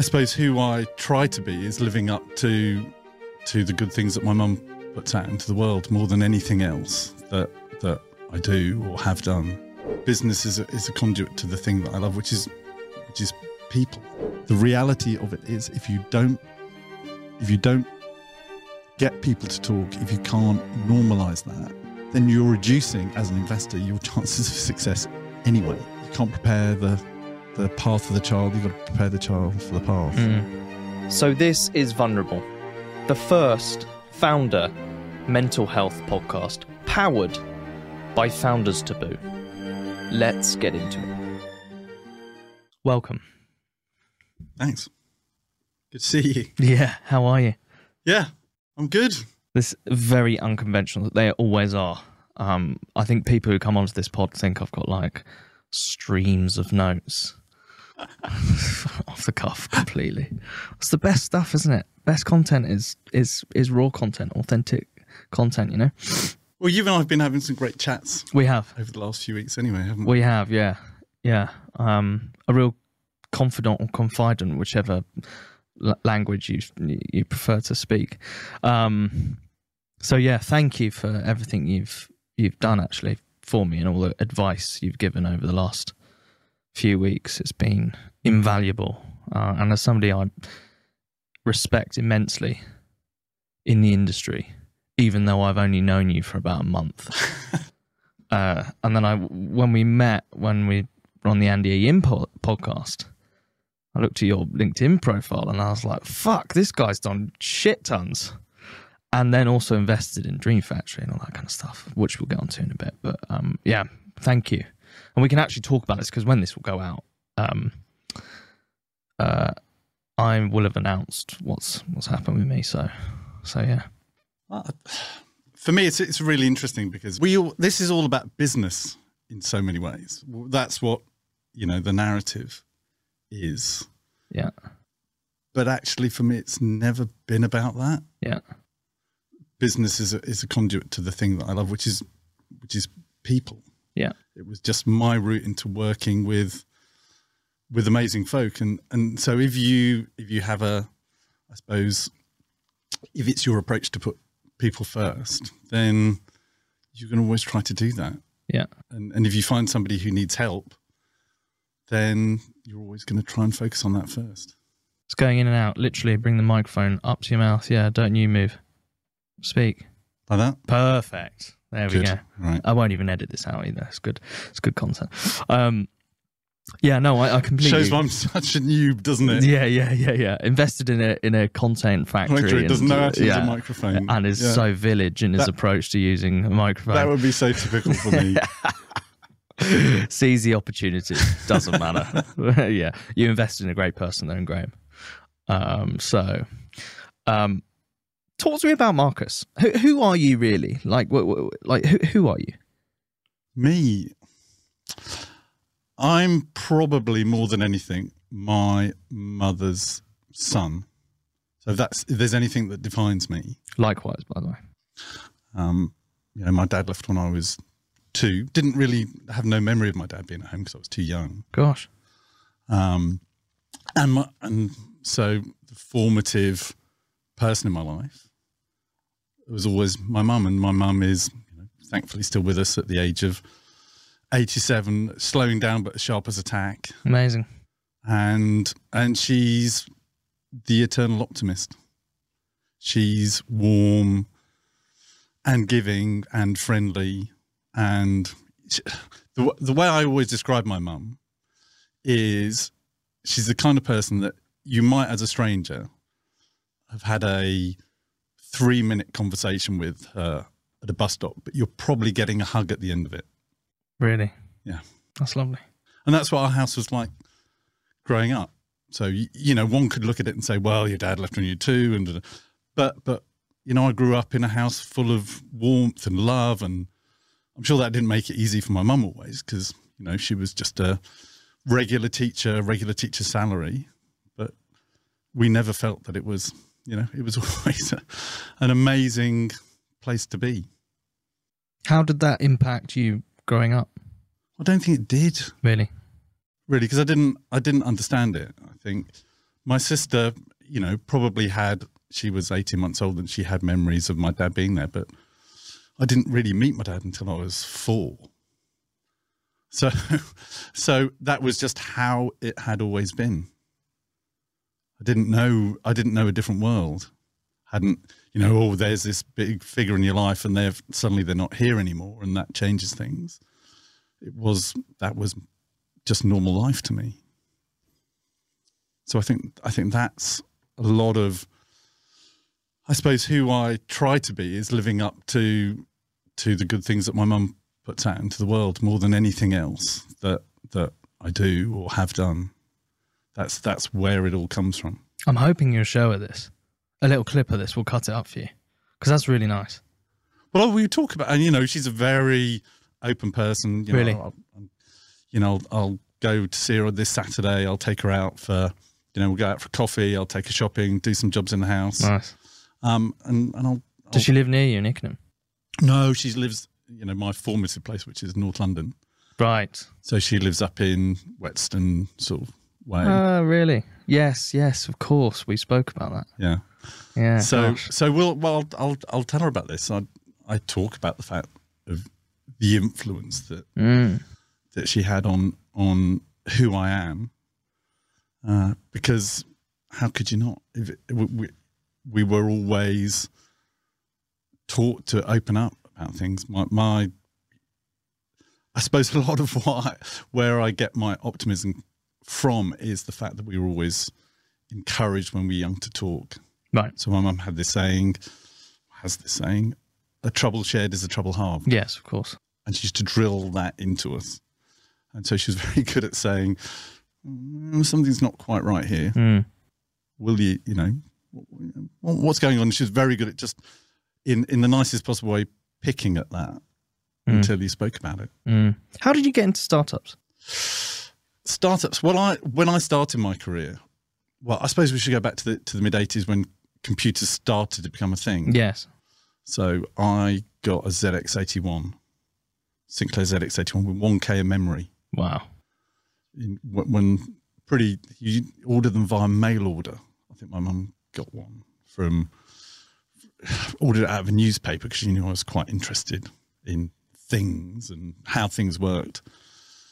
I suppose who I try to be is living up to to the good things that my mum puts out into the world more than anything else that that I do or have done. Business is a, is a conduit to the thing that I love, which is which is people. The reality of it is, if you don't if you don't get people to talk, if you can't normalize that, then you're reducing as an investor your chances of success anyway. You can't prepare the the path for the child, you've got to prepare the child for the path. Mm. So, this is Vulnerable, the first founder mental health podcast powered by Founders Taboo. Let's get into it. Welcome. Thanks. Good to see you. Yeah, how are you? Yeah, I'm good. This very unconventional. They always are. Um, I think people who come onto this pod think I've got like streams of notes off the cuff completely. It's the best stuff, isn't it? Best content is is is raw content, authentic content. You know. Well, you and I have been having some great chats. We have over the last few weeks, anyway, haven't we? We have, yeah, yeah. Um, a real confidant or confidant, whichever l- language you you prefer to speak. Um, so yeah, thank you for everything you've you've done actually for me and all the advice you've given over the last few weeks. It's been invaluable. Uh, and as somebody I respect immensely in the industry, even though I've only known you for about a month. uh, and then I, when we met, when we were on the Andy Yim podcast, I looked at your LinkedIn profile and I was like, fuck, this guy's done shit tons. And then also invested in Dream Factory and all that kind of stuff, which we'll get onto in a bit. But um, yeah, thank you and we can actually talk about this because when this will go out, um, uh, I will have announced what's what's happened with me. So, so yeah. For me, it's it's really interesting because we all, this is all about business in so many ways. That's what you know the narrative is. Yeah. But actually, for me, it's never been about that. Yeah. Business is a, is a conduit to the thing that I love, which is which is people. Yeah. It was just my route into working with with amazing folk and and so if you if you have a I suppose if it's your approach to put people first, then you can always try to do that. Yeah. And and if you find somebody who needs help, then you're always going to try and focus on that first. It's going in and out. Literally, bring the microphone up to your mouth. Yeah, don't you move. Speak. Like that? Perfect. There Good. we go. Right. I won't even edit this out either. It's good. It's good content. Um, yeah, no, I, I completely Shows why I'm such a noob, doesn't it? Yeah, yeah, yeah, yeah. Invested in a in a content factory. Factory doesn't know how to use a microphone. and is Yeah. so village in his That- approach to using a microphone. That would be so typical for me. Sees the opportunity. Doesn't matter. yeah, you invest in a great person, though, in Graham. Um, so, um, talk to me about Marcus. Who, who are you really? Like, wh- wh- like who, who are you? Me, I'm probably more than anything my mother's son. So if that's if there's anything that defines me, Likewise, by the way. um, you know, my dad left when I was two. Didn't really have no memory of my dad being at home because I was too young. Gosh. Um, and my, and so the formative person in my life was always my mum, and my mum is you know, thankfully still with us at the age of eighty-seven, slowing down but sharp as a tack, Amazing. and and she's the eternal optimist. She's warm and giving and friendly, and she- the the way I always describe my mum is she's the kind of person that you might, as a stranger, have had a three minute conversation with her at a bus stop, but you're probably getting a hug at the end of it. Really? Yeah. That's lovely. And that's what our house was like growing up. So, you, know, one could look at it and say, well, your dad left when you were two. And, but, but, you know, I grew up in a house full of warmth and love. And I'm sure that didn't make it easy for my mum always because, you know, she was just a regular teacher, regular teacher salary. But we never felt that it was, you know, it was always a, an amazing place to be. How did that impact you growing up? I don't think it did. Really? really because I didn't I didn't understand it. I think My sister, you know, probably had, she was 18 months old and she had memories of my dad being there, but I didn't really meet my dad until I was four. So, so that was just how it had always been. I didn't know, I didn't know a different world. Hadn't, you know, oh, there's this big figure in your life and they're suddenly they're not here anymore and that changes things. It was, that was just normal life to me. So I think I think that's a lot of I suppose who I try to be is living up to to the good things that my mum puts out into the world more than anything else that that I do or have done. That's that's where it all comes from. I'm hoping you'll show her this. A little clip of this. We'll cut it up for you because that's really nice. Well, we talk about, and you know, she's a very open person. You Really? know, I'll, you know, I'll, I'll go to see her this Saturday. I'll take her out for, you know, we'll go out for coffee. I'll take her shopping, do some jobs in the house. Nice. Um, and and I'll, I'll Does she live near you in Ickenham? no, she lives, you know, my formative place, which is North London. Right. So she lives up in Whetstone sort of way. Oh, really? Yes, yes, of course. We spoke about that. yeah. Yeah. so gosh. so we'll well I'll, I'll tell her about this. I I talk about the fact of the influence that Mm. that she had on on who I am, uh, because how could you not? If it, we, we we were always taught to open up about things. My my, I suppose a lot of why where I get my optimism from is the fact that we were always encouraged when we were young to talk. Right. So my mum had this saying, has this saying, a trouble shared is a trouble halved Yes, of course. and she used to drill that into us. And so she was very good at saying, "Mm, something's not quite right here. Mm. Will you, you know, what's going on? She was very good at just, in, in the nicest possible way, picking at that Mm. until you spoke about it. Mm. How did you get into startups? Startups. Well, I when I started my career, well, I suppose we should go back to the to the mid '80s when computers started to become a thing. Yes. So I got a ZX81, Sinclair ZX81 with 1K of memory. Wow. in, when when pretty you order them via mail order. I think my mum got one from ordered it out of a newspaper because she knew I was quite interested in things and how things worked.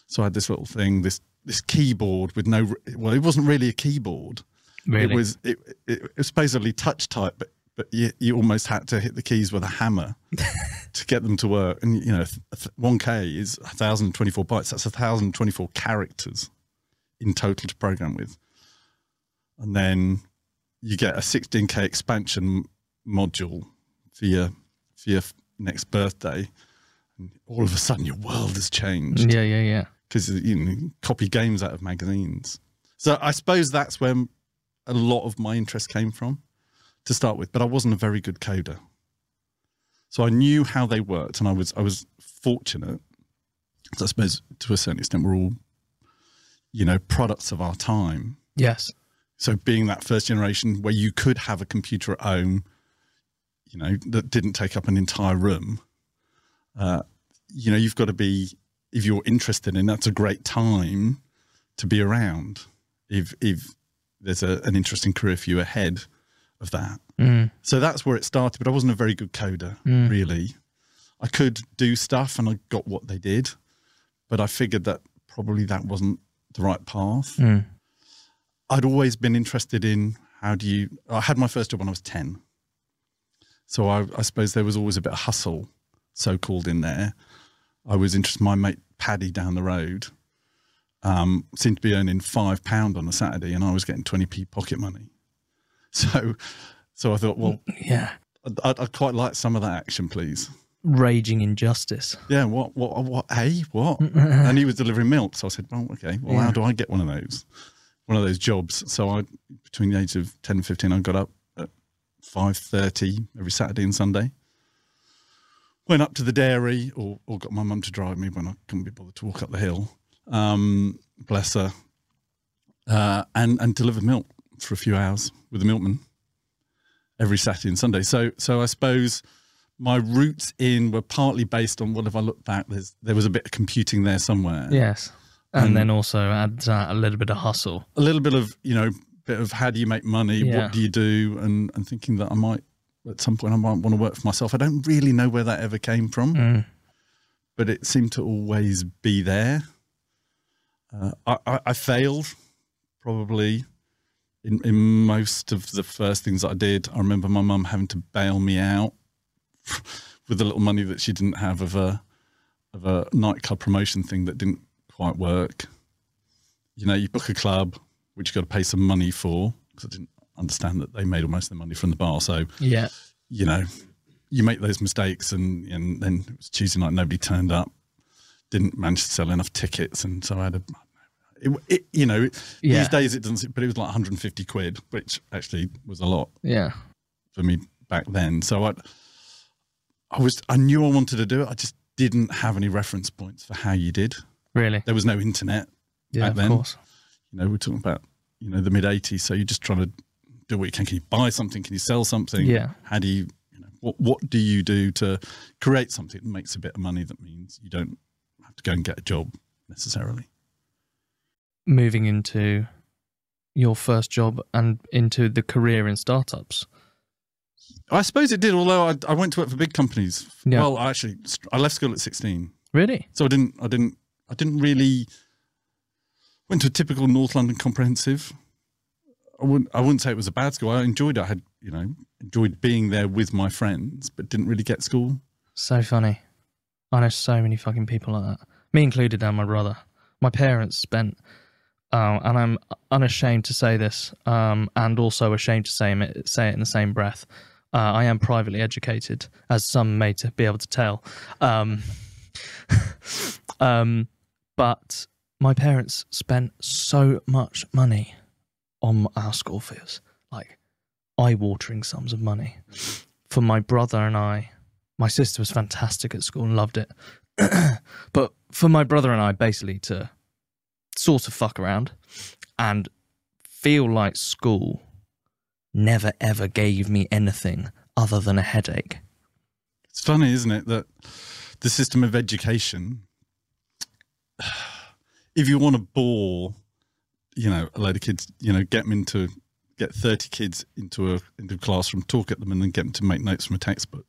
So I had this little thing, this this keyboard with no well, it wasn't really a keyboard. Really? It was it, it, it was basically touch type, but but you, you almost had to hit the keys with a hammer to get them to work. And you know, one K is thousand and twenty four bytes. That's thousand and twenty four characters in total to program with. And then you get a sixteen K expansion module for your for your next birthday. And all of a sudden, your world has changed Yeah, yeah, yeah. Because you know, copy games out of magazines. So I suppose that's where a lot of my interest came from to start with. But I wasn't a very good coder, so I knew how they worked, and I was I was fortunate. So I suppose to a certain extent, we're all, you know, products of our time. Yes. So being that first generation where you could have a computer at home, you know, that didn't take up an entire room, uh, you know, you've got to be, if you're interested in that's a great time to be around. If, if there's a, an interesting career for you ahead of that. Mm. So that's where it started, but I wasn't a very good coder, Mm. really. I could do stuff and I got what they did, but I figured that probably that wasn't the right path. Mm. I'd always been interested in how do you. I had my first job when I was 10. So I, I suppose there was always a bit of hustle, so called, in there. I was interested. My mate Paddy down the road um, seemed to be earning five pound on a Saturday, and I was getting 20p pocket money. So, so I thought, well, Yeah. I'd, I'd, I'd quite like some of that action, please. Raging injustice. Yeah, what, what, what, hey, what? and he was delivering milk. So I said, well, okay, well, Yeah. how do I get one of those? One of those jobs. So I, between the age of 10 and 15, I got up at 5.30 every Saturday and Sunday. Went up to the dairy or, or got my mum to drive me when I couldn't be bothered to walk up the hill. Um, bless her. Uh, and, and delivered milk for a few hours with the milkman every Saturday and Sunday. So, so I suppose my roots in were partly based on what if I look back, there's there was a bit of computing there somewhere. Yes. And And- then also adds uh, a little bit of hustle. A little bit of, you know, bit of how do you make money, Yeah. what do you do, and and thinking that I might at some point I might want to work for myself. I don't really know where that ever came from, Mm. but it seemed to always be there. Uh, I, I, I failed probably in, in most of the first things that I did. I remember my mum having to bail me out with the little money that she didn't have of a of a nightclub promotion thing that didn't quite work. You know, you book a club which you got to pay some money for because I didn't understand that they made almost of the money from the bar. So Yeah. you know, you make those mistakes, and and then it was Tuesday night, nobody turned up, didn't manage to sell enough tickets, and so I had a. It, it, you know, Yeah. these days it doesn't, but it was like 150 quid, which actually was a lot Yeah. for me back then. So I, I was, I knew I wanted to do it. I just didn't have any reference points for how you did. Really. There was no internet. Yeah. Back Of then. course. You know, we're talking about you know the mid 80s. So you're just trying to do what you can. Can you buy something? Can you sell something? Yeah. How do you, you know, what what do you do to create something that makes a bit of money that means you don't have to go and get a job necessarily? Moving into your first job and into the career in startups. I suppose it did. Although I, I went to work for big companies. Yeah. Well, I actually I left school at 16. Really? So I didn't, I didn't, I didn't really went to a typical North London comprehensive. I wouldn't, I wouldn't say it was a bad school. I enjoyed it. I had, you know, enjoyed being there with my friends, but didn't really get school. So funny. I know so many fucking people like that. Me included and my brother. My parents spent, uh, and I'm unashamed to say this, um, and also ashamed to say it, say it in the same breath. Uh, I am privately educated, as some may be able to tell. Um, um, but my parents spent so much money on our school fees, like eye-watering sums of money. For my brother and I, my sister was fantastic at school and loved it. but for my brother and I, basically to sort of fuck around and feel like school never ever gave me anything other than a headache. It's funny, isn't it, that the system of education, if you want to bore, you know, a load of kids, you know, get them into, get 30 kids into a, into a classroom, talk at them and then get them to make notes from a textbook,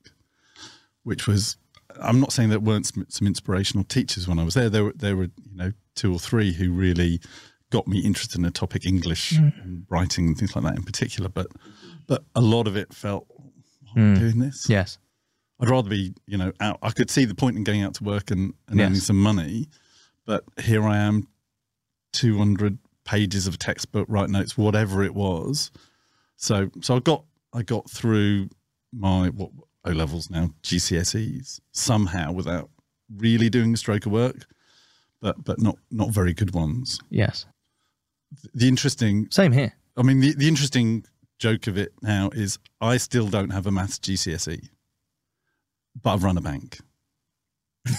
which was, I'm not saying there weren't some, some inspirational teachers when I was there. There were, there were, you know, two or three who really got me interested in the topic English hmm. and writing and things like that in particular. But, but a lot of it felt, I hmm. doing this? Yes. I'd rather be, you know, out. I could see the point in going out to work and, and Yes. earning some money, but here I am, 200 pages of textbook, write notes, whatever it was. So, so I got, I got through my what O levels now, GCSEs somehow without really doing a stroke of work, but but not not very good ones. Yes. The interesting, Same here. I mean, the, the interesting joke of it now is I still don't have a maths GCSE, but I've run a bank.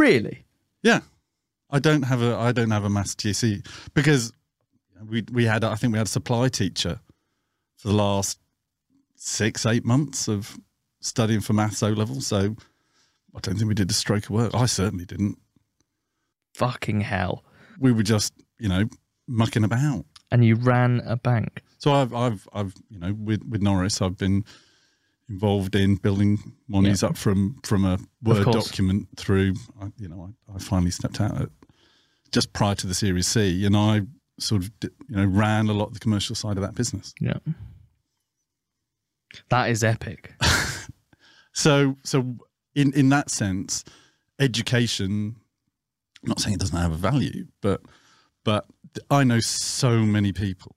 Really? Yeah, I don't have a I don't have a maths GCSE because we we had I think we had a supply teacher for the last six eight months of studying for maths O level. So I don't think we did a stroke of work. I certainly didn't. Fucking hell. We were just you know mucking about. And you ran a bank. So I've I've I've you know with with Norris I've been involved in building Monese up from from a word document through you know I, I finally stepped out at, just prior to the Series C and I sort of you know ran a lot of the commercial side of that business. Yeah. That is epic. So so in in that sense, education. I'm not saying it doesn't have a value, but but I know so many people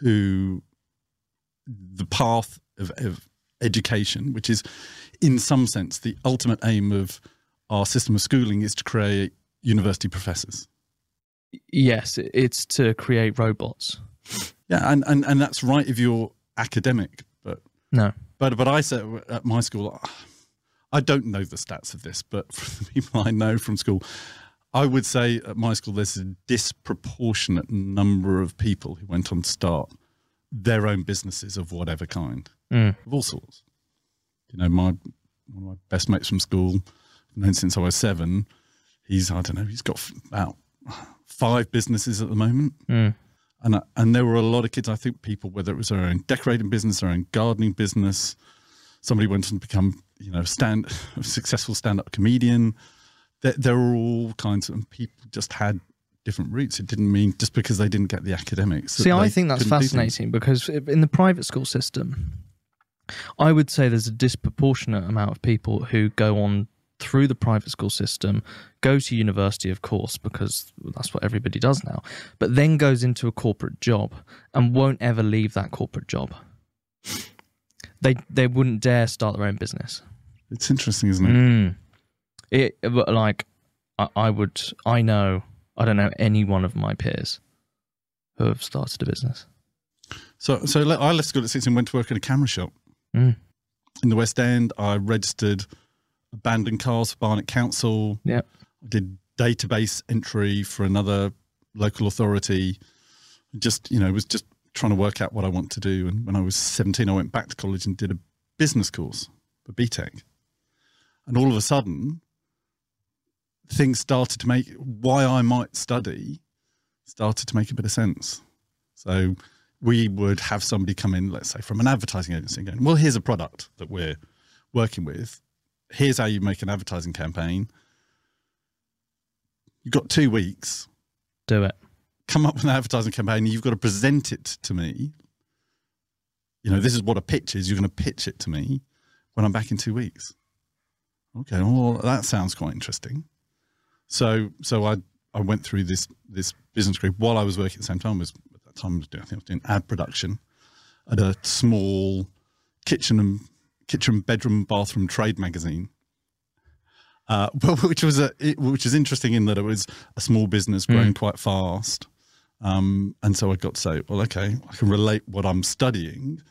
who the path of, of education, which is in some sense the ultimate aim of our system of schooling, is to create university professors. yes, it's to create robots. Yeah, and, and, and that's right if you're academic, but No. But but I said at my school, ah, I don't know the stats of this, but from the people I know from school, I would say at my school there's a disproportionate number of people who went on to start their own businesses of whatever kind, Mm. of all sorts. You know, my one of my best mates from school, I've known since I was seven. he's I don't know. He's got about five businesses at the moment, Mm. and I- and there were a lot of kids. I think people, whether it was their own decorating business, their own gardening business, somebody went on to become you know stand a successful stand up comedian. There, there were all kinds of and people just had different routes. It didn't mean just because they didn't get the academics. See, I think that's couldn't do things. fascinating because in the private school system, I would say there's a disproportionate amount of people who go on through the private school system, go to university, of course, because that's what everybody does now, but then goes into a corporate job and won't ever leave that corporate job. They they wouldn't dare start their own business. It's interesting, isn't it? Mm. It like I, I would I know I don't know any one of my peers who have started a business. So, so I left school at six and went to work in a camera shop Mm. in the West End. I registered abandoned cars for Barnet Council. Yeah. I did database entry for another local authority. Just you know, was just trying to work out what I want to do. And when I was seventeen, I went back to college and did a business course for BTEC. And all of a sudden, things started to make why I might study started to make a bit of sense. So we would have somebody come in, let's say from an advertising agency, and going, "Well, here's a product that we're working with. Here's how you make an advertising campaign. You've got two weeks. Do it. Come up with an advertising campaign. You've got to present it to me. You know, this is what a pitch is. You're going to pitch it to me when I'm back in two weeks. Okay, well, that sounds quite interesting. So, so I I went through this this business degree while I was working at the same time. Was at that time I was doing, I think I was doing ad production at a small kitchen and kitchen, bedroom, bathroom trade magazine. Uh, but which was a it, which is interesting in that it was a small business growing quite fast, um, and so I got to say, well, okay, I can relate what I'm studying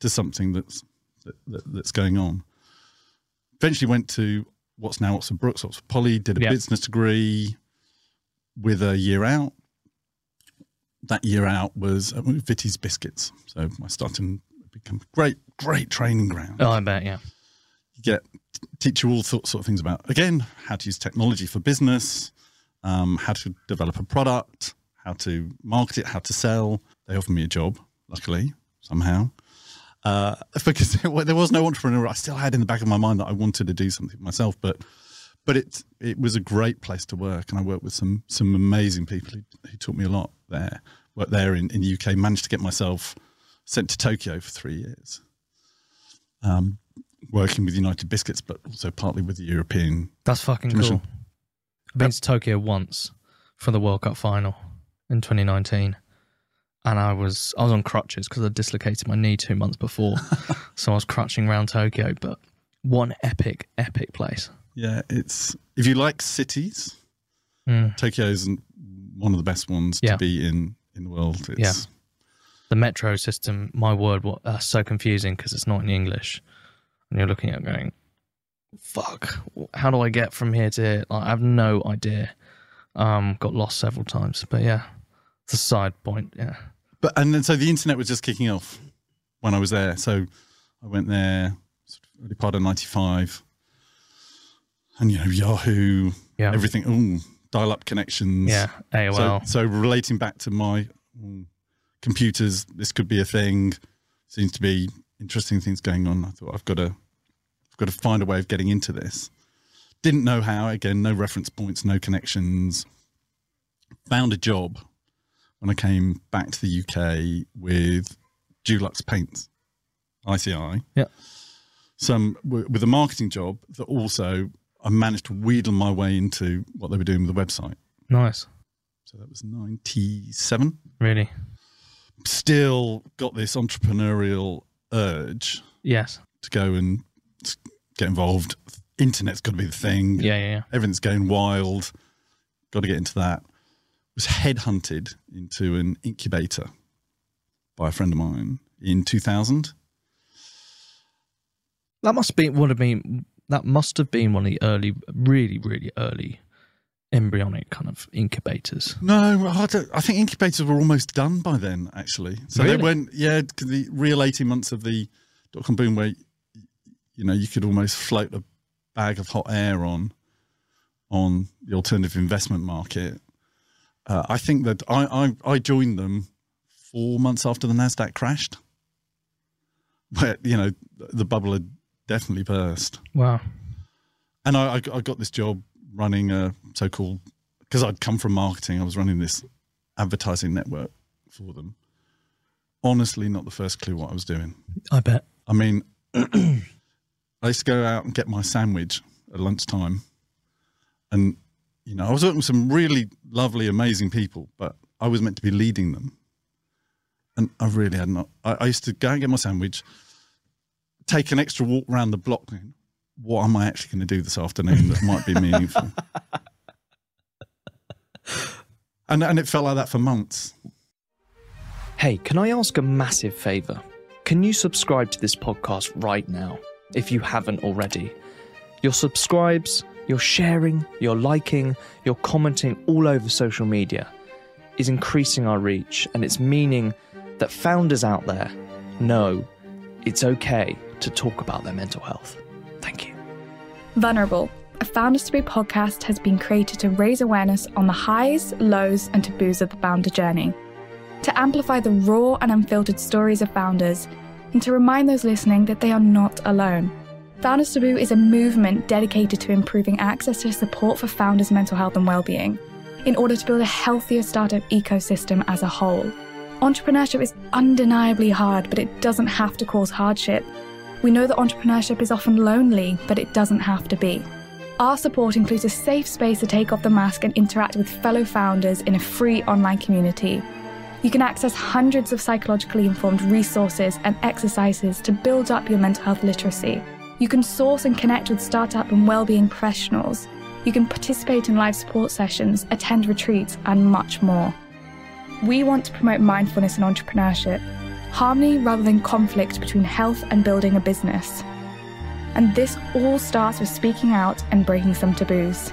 to something that's that, that, that's going on. Eventually, went to what's now Oxford Brookes, Oxford Poly, did a Yeah. business degree with a year out. That year out was uh, McVitie's Biscuits, so I started to become great, great training ground Oh, I bet. Yeah. you get teach you all sorts sort of things about again how to use technology for business, um, how to develop a product, how to market it, how to sell. They offered me a job, luckily somehow, uh, because there was no entrepreneur. I still had in the back of my mind that I wanted to do something myself, but but it it was a great place to work, and I worked with some some amazing people who, who taught me a lot there. Worked there in, in the UK, managed to get myself sent to Tokyo for three years um, working with United Biscuits, but also partly with the European. That's fucking Commission. cool. I've been to Tokyo once for the World Cup final in 2019, and I was I was on crutches because I dislocated my knee two months before, so I was crutching around Tokyo. But one epic, epic place. Yeah, it's if you like cities, Mm. is one of the best ones Yeah. to be in in the world. It's, Yeah. The metro system, my word, what uh, so confusing because it's not in English, and you're looking at it going, "Fuck, how do I get from here to here?" Like, I have no idea. Um, got lost several times, but yeah, it's a side point. Yeah. But and then so the internet was just kicking off when I was there. So I went there sort of early part of '95, and you know Yahoo, Yeah. everything, ooh, dial-up connections. Yeah, AOL. So, so relating back to my mm, computers, this could be a thing. Seems to be interesting things going on. I thought I've got to, I've got to find a way of getting into this. Didn't know how. Again, no reference points, no connections. Found a job when I came back to the UK with Dulux Paints, ICI. Yeah. Some with a marketing job that also I managed to wheedle my way into what they were doing with the website. nice. So that was 97. Really. Still got this entrepreneurial urge Yes. to go and get involved. Internet's got to be the thing. Yeah, yeah, yeah. Everything's going wild. Got to get into that. Was headhunted into an incubator by a friend of mine in 2000. That must be would have been that must have been one of the early, really, really early embryonic kind of incubators. No, I, don't, I think incubators were almost done by then, actually. So they went, yeah, the real 18 months of the dot com boom where, you know, you could almost float a bag of hot air on on the alternative investment market. Uh, I think that I, I I joined them four months after the Nasdaq crashed, where you know the bubble had definitely burst. Wow. And I, I I got this job running a so-called because I'd come from marketing. I was running this advertising network for them. Honestly, not the first clue what I was doing. I bet. I mean, I used to go out and get my sandwich at lunchtime, and you know, I was working with some really lovely, amazing people, but I was meant to be leading them, and I really had not. I, I used to go and get my sandwich, take an extra walk around the block. going, What am I actually going to do this afternoon that might be meaningful? and and it felt like that for months. Hey, can I ask a massive favour? Can you subscribe to this podcast right now if you haven't already? Your subscribes, your sharing, your liking, your commenting all over social media is increasing our reach and it's meaning that founders out there know it's okay to talk about their mental health. Thank you. Vulnerable, a Founders Taboo podcast, has been created to raise awareness on the highs, lows, and taboos of the founder journey, to amplify the raw and unfiltered stories of founders, and to remind those listening that they are not alone. Founders Taboo is a movement dedicated to improving access to support for founders' mental health and well-being in order to build a healthier startup ecosystem as a whole. Entrepreneurship is undeniably hard, but it doesn't have to cause hardship. We know that entrepreneurship is often lonely, but it doesn't have to be. Our support includes a safe space to take off the mask and interact with fellow founders in a free online community. You can access hundreds of psychologically informed resources and exercises to build up your mental health literacy. You can source and connect with startup and well-being professionals. You can participate in live support sessions, attend retreats, and much more. We want to promote mindfulness and entrepreneurship, harmony rather than conflict between health and building a business. And this all starts with speaking out and breaking some taboos.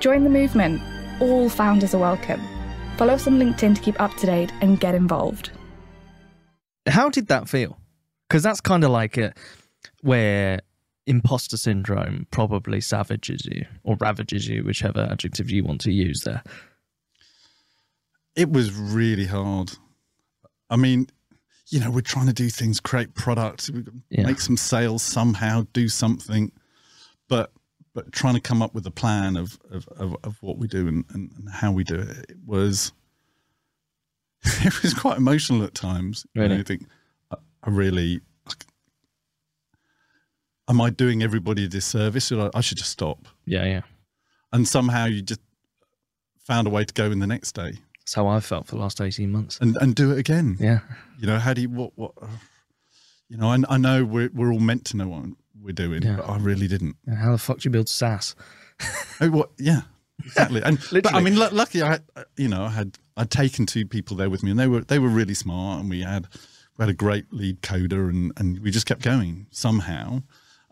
Join the movement. All founders are welcome. Follow us on LinkedIn to keep up to date and get involved. How did that feel? Because that's kind of like it, where imposter syndrome probably savages you or ravages you, whichever adjective you want to use there. It was really hard. I mean, you know, we're trying to do things, create products, Yeah. make some sales somehow, do something, but but trying to come up with a plan of of, of, of what we do and, and, and how we do it, it was it was quite emotional at times. You know, I think I really am I doing everybody a disservice? Should I, I should just stop. Yeah, yeah. And somehow you just found a way to go in the next day That's how I've felt for the last 18 months. and, and do it again. Yeah. You know, how do you, what, what, you know, I, I know we're, we're all meant to know what we're doing, Yeah. but I really didn't. And How the fuck do you build SaaS? Oh, what? Yeah, exactly. And, but I mean, lu- lucky I, you know, I had, I'd taken two people there with me and they were, they were really smart and we had, we had a great lead coder and, and we just kept going somehow.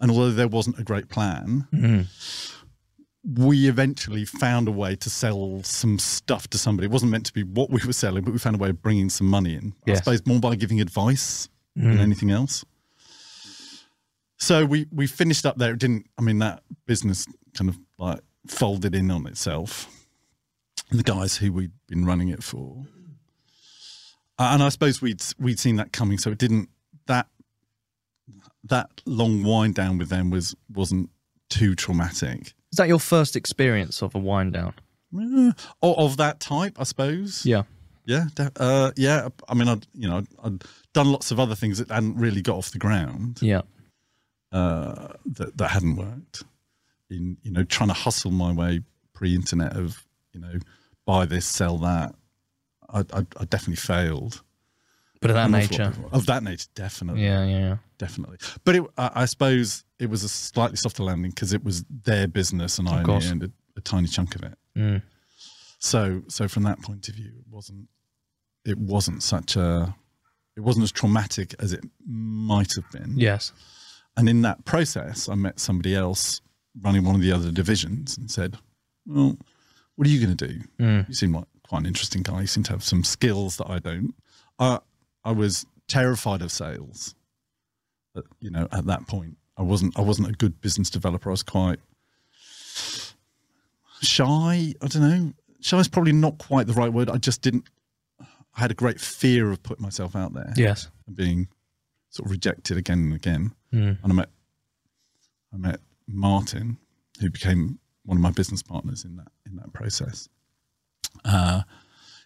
And although there wasn't a great plan, mm-hmm. we eventually found a way to sell some stuff to somebody. It wasn't meant to be what we were selling, but we found a way of bringing some money in. Yes. I suppose more by giving advice than mm-hmm. anything else. So we we finished up there. It didn't. I mean, that business kind of like folded in on itself. The guys who we'd been running it for, and I suppose we'd we'd seen that coming. So it didn't that that long wind down with them was wasn't too traumatic. Is that your first experience of a wind down? Or of that type, I suppose. Yeah. Yeah, uh, yeah. I mean, I'd you know I'd done lots of other things that hadn't really got off the ground Yeah. uh, that that hadn't worked. In you know trying to hustle my way pre-internet of you know buy this, sell that. I, I, I definitely failed. But of that An awful lot nature. of- that nature, definitely, Yeah, yeah, yeah. definitely. But it, I, I suppose it was a slightly softer landing because it was their business and I only earned a, a tiny chunk of it. Mm. So so from that point of view, it wasn't it wasn't such a it wasn't as traumatic as it might have been. Yes. And in that process, I met somebody else running one of the other divisions and said, "Well, what are you going to do? Mm. You seem like quite an interesting guy. You seem to have some skills that I don't." I I was terrified of sales. But, you know, at that point, I wasn't I wasn't a good business developer. I was quite shy. I don't know. Shy is probably not quite the right word. I just didn't. I had a great fear of putting myself out there Yes. and being sort of rejected again and again. Mm. And I met, I met Martin, who became one of my business partners in that in that process. Uh,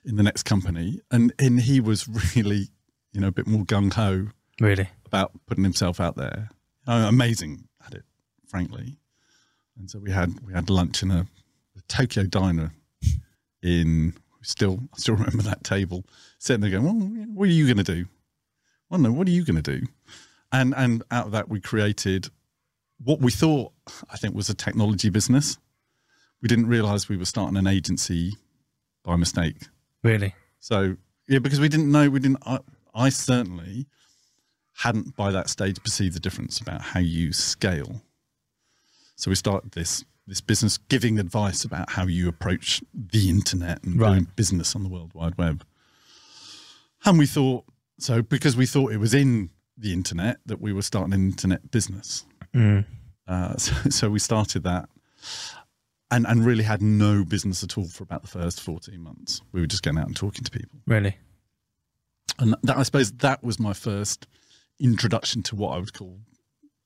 in the next company, and and he was really, you know, a bit more gung ho Really? about putting himself out there. Uh, amazing at it, frankly. And so we had we had lunch in a, a Tokyo diner in still I still remember that table sitting there going, well, what are you going to do? Well, no, what are you going to do? And and out of that we created what we thought I think was a technology business. We didn't realize we were starting an agency by mistake. Really? So yeah, because we didn't know, we didn't. I, certainly hadn't by that stage perceived the difference about how you scale. So we started this this business giving advice about how you approach the internet and Right. doing business on the World Wide Web. And we thought so because we thought it was in the internet that we were starting an internet business. Mm. Uh, so, so we started that and, and really had no business at all for about the first 14 months. We were just going out and talking to people. Really? And that, I suppose that was my first introduction to what I would call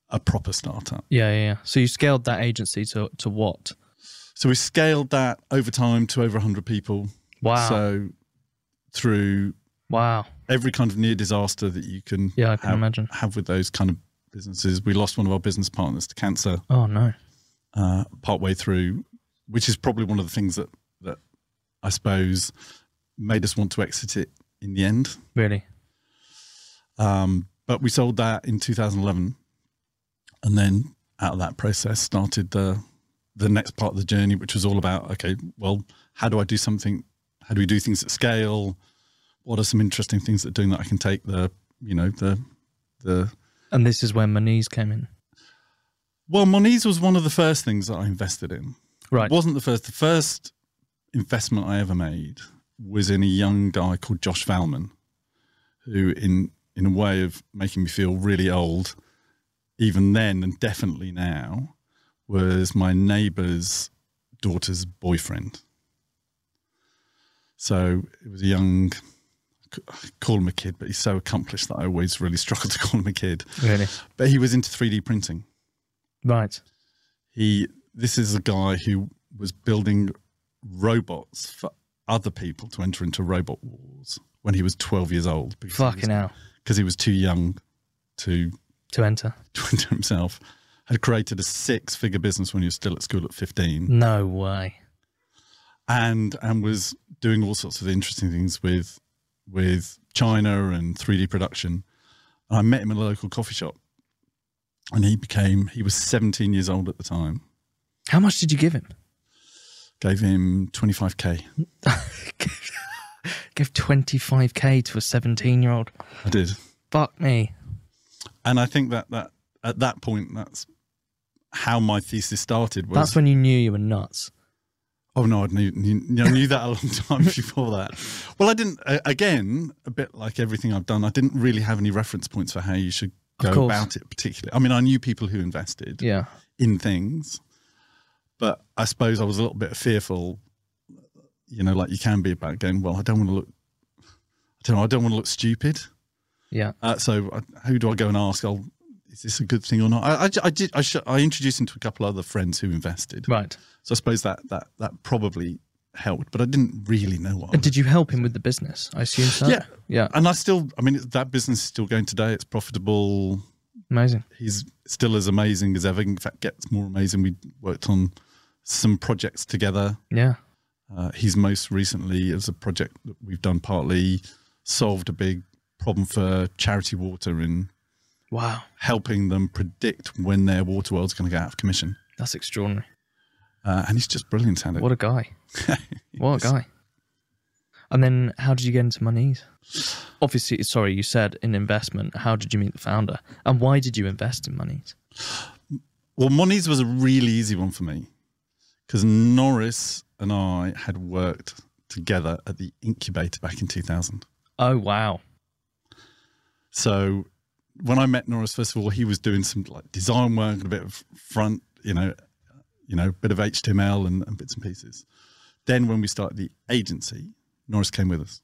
a proper startup. Yeah, yeah, yeah. So you scaled that agency to to what? So we scaled that over time to over 100 people. Wow. So through wow. every kind of near disaster that you can Yeah, I can have, imagine. have with those kind of businesses. We lost one of our business partners to cancer Oh no. uh, partway through, which is probably one of the things that, that I suppose made us want to exit it in the end. Really? Um, but we sold that in 2011, and then out of that process started the the next part of the journey, which was all about okay, well, how do I do something? How do we do things at scale? What are some interesting things that doing that I can take the you know the the And this is when Monese came in. well, Monese was one of the first things that I invested in. Right. It wasn't the first. The first investment I ever made was in a young guy called Josh Valman, who, in in a way of making me feel really old, even then and definitely now, was my neighbour's daughter's boyfriend. So it was a young, I call him a kid, but he's so accomplished that I always really struggle to call him a kid. Really? But he was into 3D printing Right. he this is a guy who was building robots for other people to enter into robot wars when he was 12 years old because, Fucking he, was, hell. because he was too young to To enter. to enter himself had created a six figure business when he was still at school at 15 No way. and and was doing all sorts of interesting things with with China and 3D production. And I met him in a local coffee shop, and he became he was 17 years old at the time. How much did you give him? Gave him 25k. Give 25k to a 17 year old. I did, Fuck me. and I think that that at that point that's how my thesis started. Was That's when you knew you were nuts. Oh no, I knew, knew, I knew that a long time before that. Well, I didn't. Again, a bit like everything I've done, I didn't really have any reference points for how you should go about it. Particularly, I mean, I knew people who invested Yeah. in things, but I suppose I was a little bit fearful. You know, like you can be about going. Well, I don't want to look. I don't know. I don't want to look stupid. Yeah. Uh, so uh, who do I go and ask? Oh, is this a good thing or not? I, I, I did. I, sh- I introduced him to a couple other friends who invested. Right. So I suppose that that that probably helped, but I didn't really know what. And did you help him with the business? I assume so. Yeah. Yeah. and I still, I mean, that business is still going today. It's profitable. Amazing. He's still as amazing as ever. In fact, gets more amazing. We worked on some projects together. Yeah. Uh, he's most recently, as a project that we've done partly, solved a big problem for charity water in Wow. helping them predict when their water world's going to go out of commission. That's extraordinary. Uh, and he's just brilliant at it. What a guy. What a guy. And then how did you get into Monese? Obviously, sorry, you said in investment. How did you meet the founder? And why did you invest in Monese? Well, Monese was a really easy one for me because Norris and I had worked together at the incubator back in 2000. Oh, wow. So when I met Norris, first of all, he was doing some like design work and a bit of front, you know, you know, a bit of HTML and, and bits and pieces. Then when we started the agency, Norris came with us.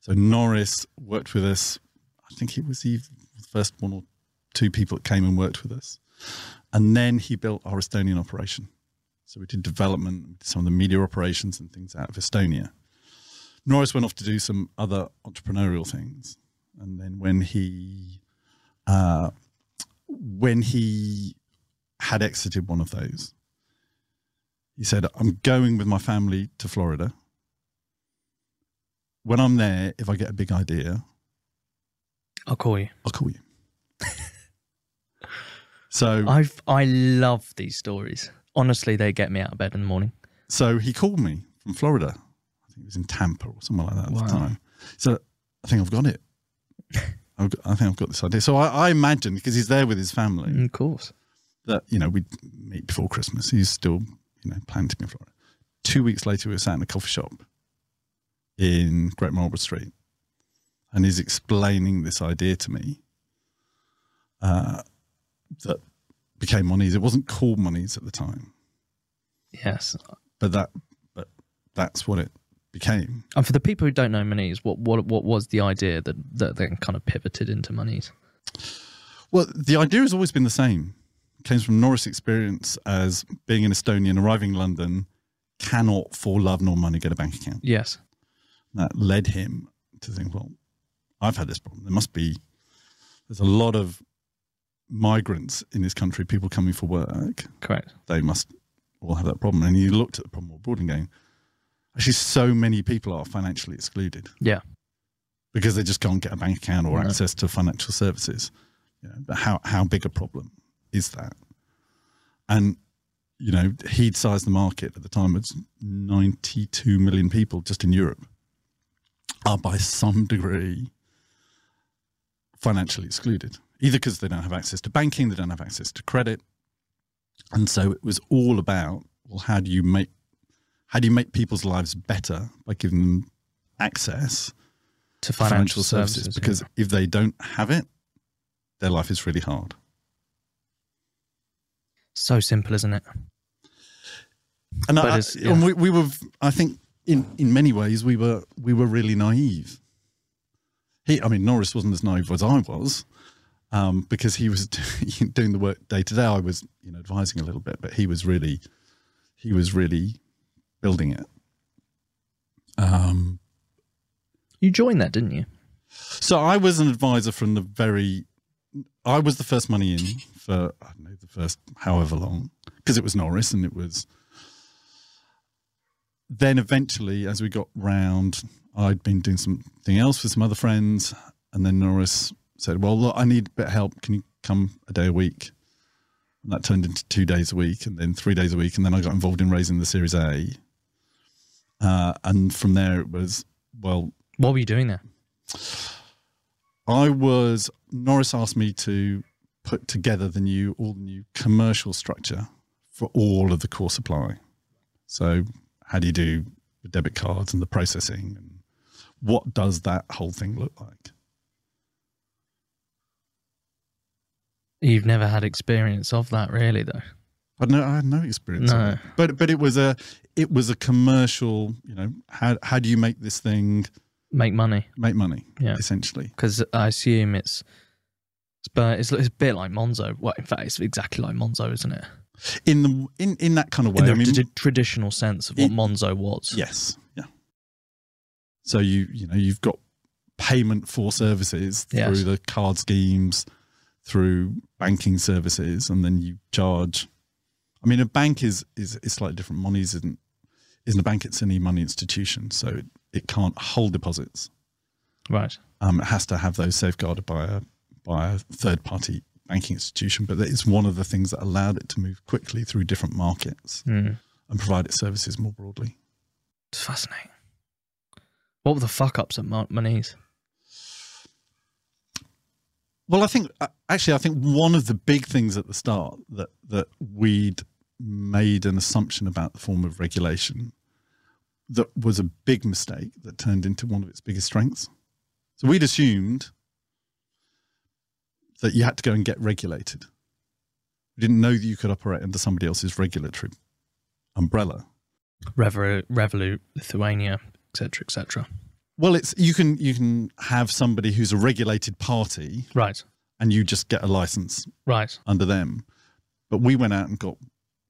So Norris worked with us. I think he was the first one or two people that came and worked with us. And then he built our Estonian operation. So we did development, some of the media operations and things out of Estonia. Norris went off to do some other entrepreneurial things. And then when he uh, when he had exited one of those, he said, I'm going with my family to Florida. When I'm there, if I get a big idea, I'll call you. I'll call you. so I've I love these stories. Honestly, they get me out of bed in the morning. so he called me from Florida. I think it was in Tampa or somewhere like that at Wow. the time. So I think I've got it. I've got, I think I've got this idea. So I, I imagine because he's there with his family Of course. that you know we'd meet before Christmas. He's still you know planning to be in Florida. Two weeks later, we were sat in a coffee shop in Great Marlborough Street, and he's explaining this idea to me uh, that became Monese. It wasn't called Monese at the time, Yes. but that but that's what it became. And for the people who don't know Monese, what what what was the idea that that then kind of pivoted into Monese? Well, the idea has always been the same. It comes from Norris' experience as being an Estonian arriving in London, cannot for love nor money get a bank account. Yes. that led him to think, well, I've had this problem. There must be, there's a lot of migrants in this country, people coming for work. Correct. They must all have that problem. And you looked at the problem more broadly and going, actually, so many people are financially excluded Yeah. because they just can't get a bank account or Right. access to financial services. Know, but how, how big a problem is that? And, you know, he'd sized the market at the time as 92 million people just in Europe are by some degree financially excluded, either because they don't have access to banking, they don't have access to credit. And so it was all about, well, how do you make how do you make people's lives better by giving them access To to financial, services, because if they don't have it, their life is really hard. so simple, isn't it? And, I, it's- and we, we were, I think, in in many ways, we were we were really naive. He, I mean, Norris wasn't as naive as I was, um, because he was doing the work day to day. I was, you know, advising a little bit, but he was really, he was really building it. Um, You joined that, didn't you? So I was an advisor from the very. I was the first money in for I don't know the first however long because it was Norris and it was. Then eventually, as we got round, I'd been doing something else with some other friends, and then Norris said, "Well, look, I need a bit of help. Can you come a day a week?" And that turned into two days a week, and then three days a week, and then I got involved in raising the Series A. Uh, and from there, it was well, What were you doing there? I was Norris asked me to put together the new all the new commercial structure for all of the core supply. So how do you do the debit cards and the processing and what does that whole thing look like? You've never had experience of that, really, though. I had no, I had no experience. No. Of it. But but it was a it was a commercial. You know how how do you make this thing Make money, make money? Yeah. essentially. because I assume it's, it's, but it's, it's a bit like Monzo. Well, in fact, it's exactly like Monzo, isn't it? In the in in that kind of way. In the I mean, t- traditional sense of what It- Monzo was. Yes. Yeah. So you you know you've got payment for services Yes. through the card schemes, through banking services, and then you charge. I mean, a bank is is is slightly different. Monese isn't isn't a bank; it's an e-money institution, so it, it can't hold deposits. Right. Um, it has to have those safeguarded by a by a third party banking institution. But it's one of the things that allowed it to move quickly through different markets Mm. and provide its services more broadly. It's fascinating. What were the fuck ups at Mon- Monese? Well, I think uh, actually, I think one of the big things at the start that that we'd made an assumption about the form of regulation that was a big mistake that turned into one of its biggest strengths. So we'd assumed that you had to go and get regulated. We didn't know that you could operate under somebody else's regulatory umbrella. Revolut, Revolut Lithuania, etc., etc. Well, it's you can you can have somebody who's a regulated party Right, and you just get a license right. under them. But we went out and got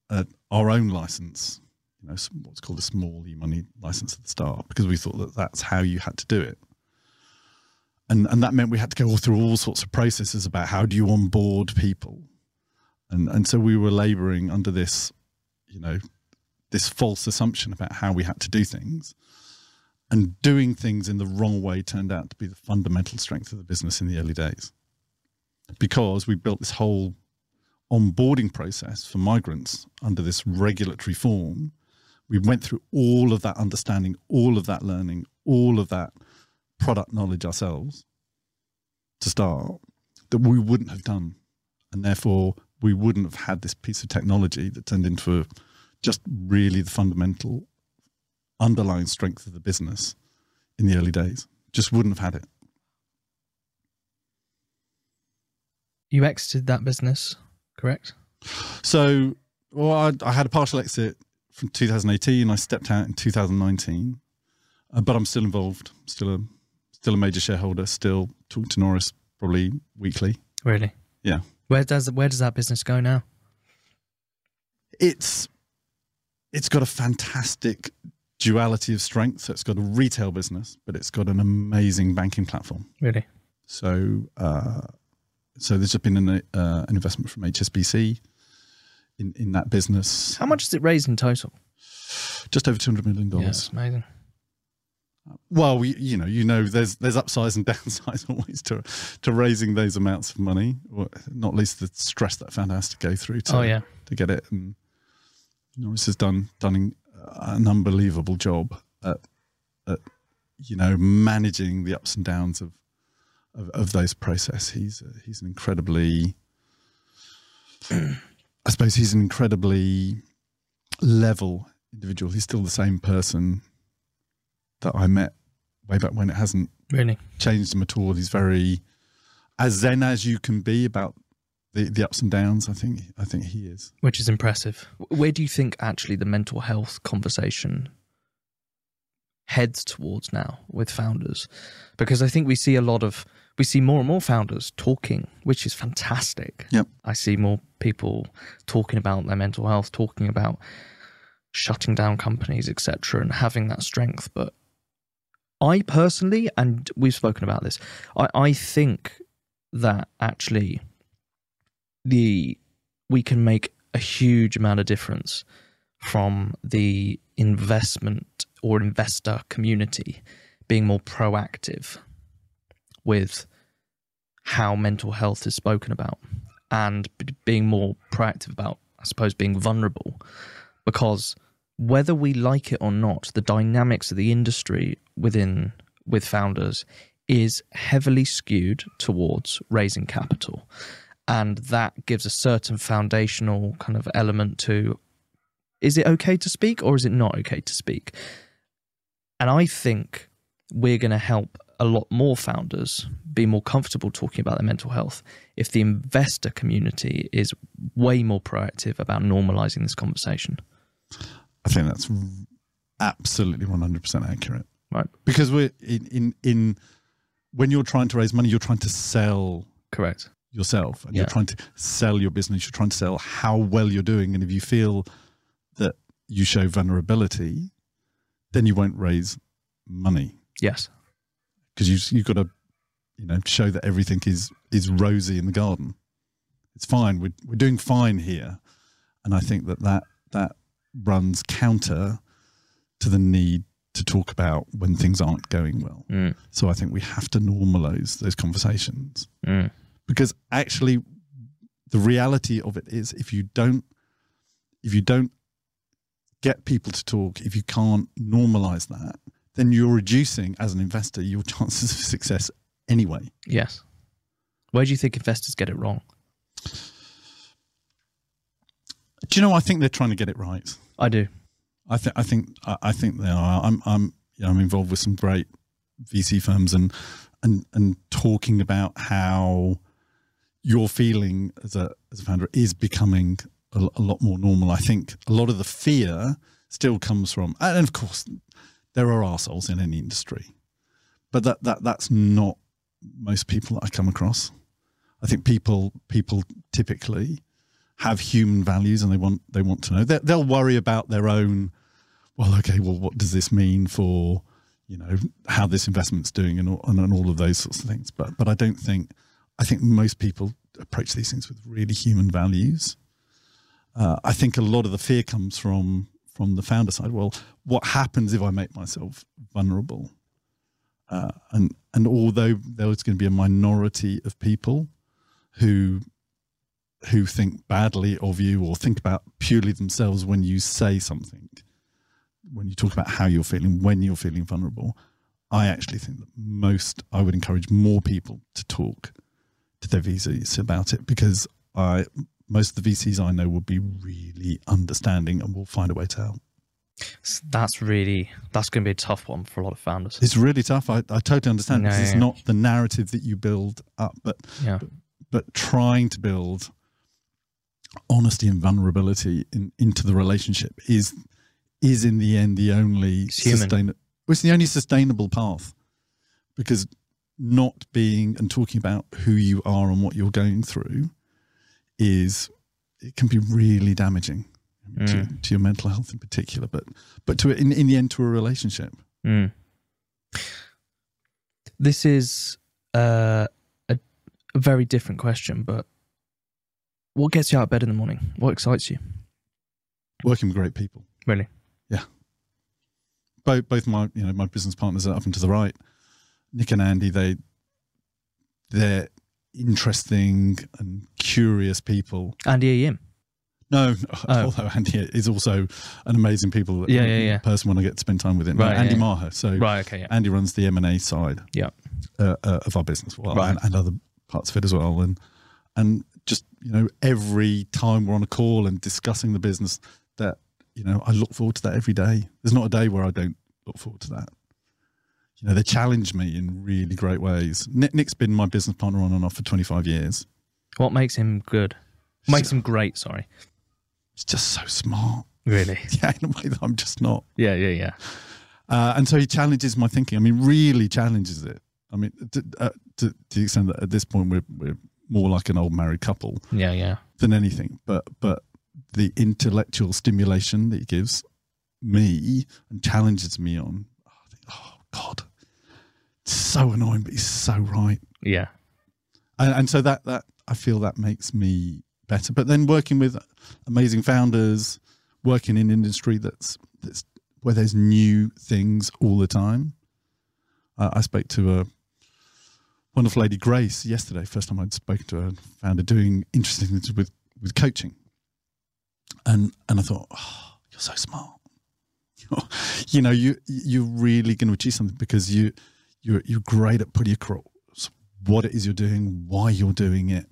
uh, our own license, you know, what's called a small e-money license at the start, because we thought that that's how you had to do it. And and that meant we had to go all through all sorts of processes about how do you onboard people, and and so we were labouring under this, you know, this false assumption about how we had to do things. And doing things in the wrong way turned out to be the fundamental strength of the business in the early days because we built this whole onboarding process for migrants under this regulatory form. We went through all of that understanding, all of that learning, all of that product knowledge ourselves to start that we wouldn't have done. And therefore, we wouldn't have had this piece of technology that turned into just really the fundamental underlying strength of the business in the early days. Just wouldn't have had it. You exited that business, correct? So, well, I, I had a partial exit from 2018. I stepped out in 2019, uh, but I'm still involved. Still a still a major shareholder. Still talk to Norris probably weekly. Really? Yeah. Where does where does that business go now? It's it's got a fantastic duality of strength. So it's got a retail business, but it's got an amazing banking platform. Really? So, uh, so there's just been an, uh, an investment from HSBC in in that business. How much has it raised in total? Just over 200 million dollars. Yeah, it's amazing. Well, we, you know, you know, there's there's upsides and downsides always to to raising those amounts of money. Not least the stress that founder has to go through to Oh yeah. to get it. And Norris has done done an unbelievable job at, at you know managing the ups and downs of of, of those process. He's uh, he's an incredibly, I suppose he's an incredibly level individual. He's still the same person that I met way back when. It hasn't Really? changed him at all. He's very as zen as you can be about the, the ups and downs. I think I think he is. Which is impressive. Where do you think actually the mental health conversation heads towards now with founders? Because I think we see a lot of we see more and more founders talking, which is fantastic. Yep. I see more people talking about their mental health, talking about shutting down companies, etc., and having that strength. But I personally, and we've spoken about this, I, I think that actually the we can make a huge amount of difference from the investment or investor community being more proactive with how mental health is spoken about and being more proactive about i suppose being vulnerable. Because whether we like it or not the dynamics of the industry within with founders is heavily skewed towards raising capital and that gives a certain foundational kind of element to is it okay to speak or is it not okay to speak and i think we're going to help a lot more founders be more comfortable talking about their mental health if the investor community is way more proactive about normalizing this conversation I think that's absolutely one hundred percent accurate. Right. Because we're in, in in when you're trying to raise money, you're trying to sell correct yourself and Yeah. you're trying to sell your business. You're trying to sell how well you're doing, and if you feel that you show vulnerability, then you won't raise money yes because you you've got to you know show that everything is is rosy in the garden. It's fine. We're we're doing fine here, and I think that that that runs counter to the need to talk about when things aren't going well. mm, So I think we have to normalize those conversations mm, because actually the reality of it is if you don't if you don't get people to talk if you can't normalize that then you're reducing as an investor your chances of success anyway. Yes. Where do you think investors get it wrong? Do you know i think they're trying to get it right. I do. I think i think i think they are. I'm i'm you know, i'm involved with some great vc firms and and and talking about how your feeling as a as a founder is becoming a, a lot more normal. I think a lot of the fear still comes from, and of course, there are assholes in any industry, but that that that's not most people that I come across. I think people people typically have human values and they want they want to know. They, they'll worry about their own. Well, okay, well, what does this mean for you know how this investment's doing and all, and, and all of those sorts of things? But but I don't think I think most people approach these things with really human values. Uh, I think a lot of the fear comes from from the founder side. Well, what happens if I make myself vulnerable? Uh, and and although there's going to be a minority of people who who think badly of you or think about purely themselves when you say something, when you talk about how you're feeling, when you're feeling vulnerable, I actually think that most I would encourage more people to talk to their VCs about it because I most of the VCs I know will be really understanding and will find a way to help. That's really that's going to be a tough one for a lot of founders. It's really tough. I, I totally understand No, because it's not the narrative that you build up, but Yeah, but trying to build honesty and vulnerability in, into the relationship is is in the end the only It's sustain- it's the only sustainable path because not being and talking about who you are and what you're going through is it can be really damaging to, Mm. to your mental health in particular but but to in, in the end to a relationship Mm. This is uh, a, a very different question, but what gets you out of bed in the morning? What excites you? working with great people Really? Yeah. Both both my you know my business partners are up and to the right, Nick and Andy. They they're interesting and curious people. Andy Yim. No, Oh. although Andy is also an amazing people. Yeah, yeah, yeah. Person when I get to spend time with him. Right, Andy yeah. Maher. So Right. Okay. Yeah. Andy runs the M and A side. Yeah. Uh, uh, of our business, well, Right. and, and other parts of it as well, and and just you know every time we're on a call and discussing the business, that you know I look forward to that every day. There's not a day where I don't look forward to that. You know, they challenge me in really great ways. Nick, Nick's been my business partner on and off for 25 years. What makes him good? What makes him great? Sorry. He's just so smart. Really? Yeah, in a way that I'm just not. Yeah. Yeah. Yeah. Uh, and so he challenges my thinking. I mean, really challenges it. I mean, to, uh, to, to the extent that at this point we're, we're more like an old married couple Yeah. Yeah. than anything. But but the intellectual stimulation that he gives me and challenges me on, I think, oh God, so annoying, but he's so right. Yeah. And, and so that that I feel that makes me better. But then working with amazing founders, working in industry that's that's where there's new things all the time. Uh, I spoke to a wonderful lady Grace yesterday. First time I'd spoken to a founder doing interesting things with with coaching, and and I thought, oh, you're so smart. you know, you you're really going to achieve something because you you're you're great at putting across what it is you're doing, why you're doing it.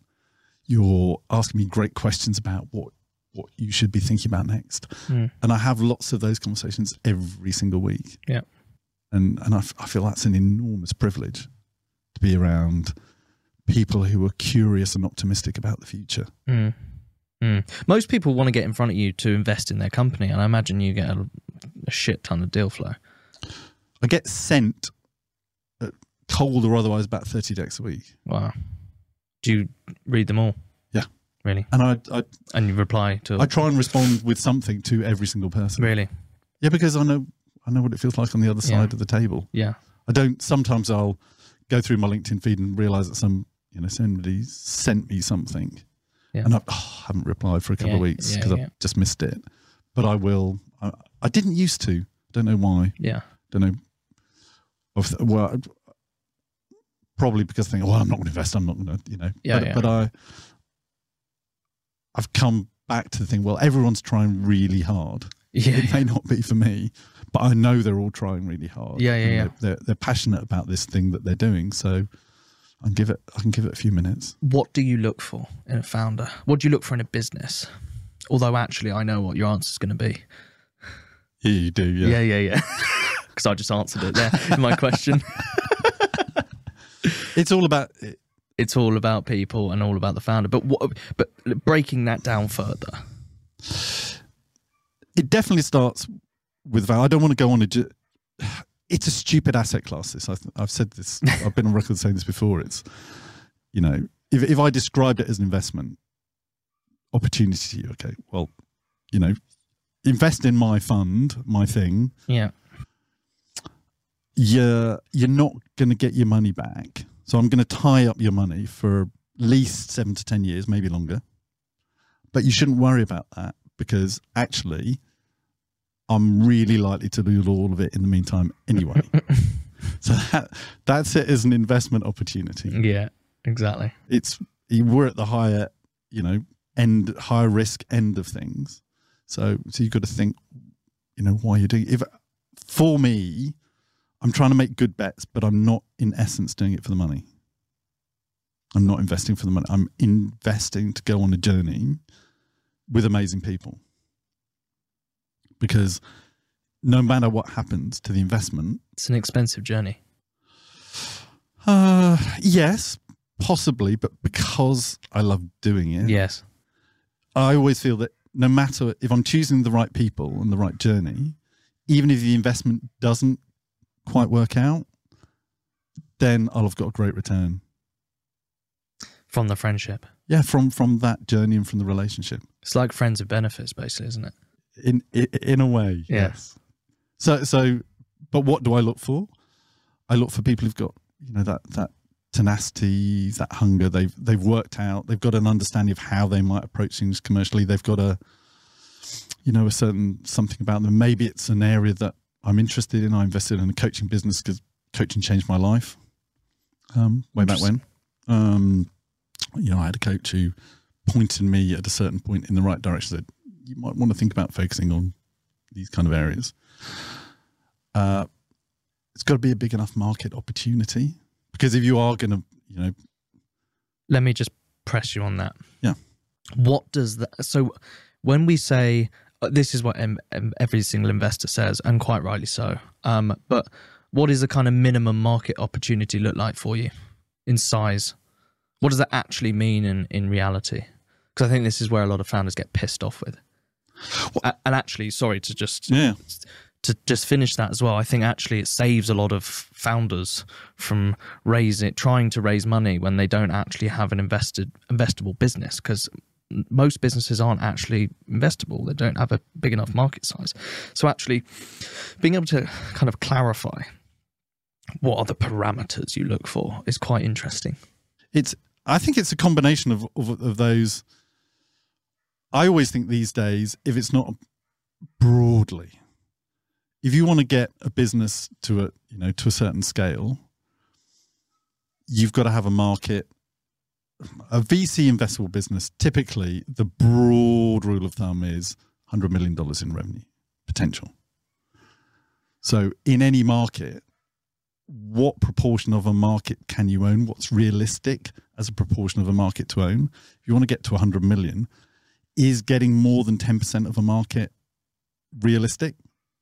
You're asking me great questions about what what you should be thinking about next. Mm. And I have lots of those conversations every single week. Yeah. And and I, f- I feel that's an enormous privilege to be around people who are curious and optimistic about the future. Mm. Mm. Most people want to get in front of you to invest in their company, and I imagine you get a, a shit ton of deal flow. I get sent cold or otherwise about 30 decks a week. Wow. Do you read them all? Yeah. Really? And I, I, And you reply to I try and respond with something to every single person. really? Yeah, because I know I know what it feels like on the other Yeah. side of the table. Yeah. I don't. Sometimes I'll go through my LinkedIn feed and realize that some, you know, somebody sent me something, Yeah. and I oh, haven't replied for a couple of weeks because yeah. I've just missed it. But I will. I, I didn't used to. Don't know why. Yeah. Don't know. Well, probably because I think, well, I'm not going to invest. I'm not going to, you know. Yeah, but, yeah. but I, I've come back to the thing. Well, everyone's trying really hard Yeah. it may not be for me, but I know they're all trying really hard. Yeah, yeah, yeah. They're, they're, they're passionate about this thing that they're doing. So I can give it. I can give it a few minutes. What do you look for in a founder? What do you look for in a business? Although actually, I know what your answer is going to be. Yeah, you do. Yeah. Yeah, yeah, yeah. Because I just answered it there in my question. It's all about. It's all about people and all about the founder. But what? But breaking that down further. It definitely starts with value. I don't want to go on a. It's a stupid asset class. This I've, I've said this. I've been on record saying this before. It's, you know, if if I described it as an investment opportunity to you, okay, well, you know, invest in my fund, my thing. Yeah. You're you're not going to get your money back. So I'm going to tie up your money for at least seven to ten years, maybe longer. But you shouldn't worry about that because actually, I'm really likely to lose all of it in the meantime anyway. so that, that's it as an investment opportunity. Yeah. Exactly. It's we're at the higher, you know, end higher risk end of things. So so you've got to think, you know, why you're doing. If for me, I'm trying to make good bets, but I'm not in essence doing it for the money. I'm not investing for the money. I'm investing to go on a journey with amazing people. Because no matter what happens to the investment, It's an expensive journey. uh, yes, possibly, but because I love doing it, Yes. I always feel that no matter if I'm choosing the right people and the right journey, even if the investment doesn't quite work out, then I'll have got a great return. From the friendship. Yeah, from from that journey and from the relationship. It's like friends with benefits, basically, isn't it? In in, in a way, Yeah. yes. So so, but what do I look for? I look for people who've got you know that that tenacity, that hunger. They've they've worked out. They've got an understanding of how they might approach things commercially. They've got a you know a certain something about them. Maybe it's an area that I'm interested in. I invested in a coaching business because coaching changed my life. Um, way back when, um, you know, I had a coach who pointed me at a certain point in the right direction. Said you might want to think about focusing on these kind of areas. Uh, it's got to be a big enough market opportunity because if you are going to, you know, Let me just press you on that. Yeah. What does that? So, when we say this is what em, em, every single investor says, and quite rightly so. Um, but what is the kind of minimum market opportunity look like for you in size? What does that actually mean in in reality? Because I think this is where a lot of founders get pissed off with. A- And actually, sorry to just yeah, to just finish that as well, I think actually it saves a lot of founders from raising trying to raise money when they don't actually have an invested investable business because most businesses aren't actually investable. They don't have a big enough market size. So actually being able to kind of clarify what are the parameters you look for is quite interesting. it's. I think it's a combination of, of of those. I always think these days, if it's not broadly, if you want to get a business to a you know to a certain scale, you've got to have a market. A VC investable business, typically, the broad rule of thumb is $100 million in revenue potential. So, in any market, what proportion of a market can you own? What's realistic as a proportion of a market to own? If you want to get to 100 million, is getting more than 10% of a market realistic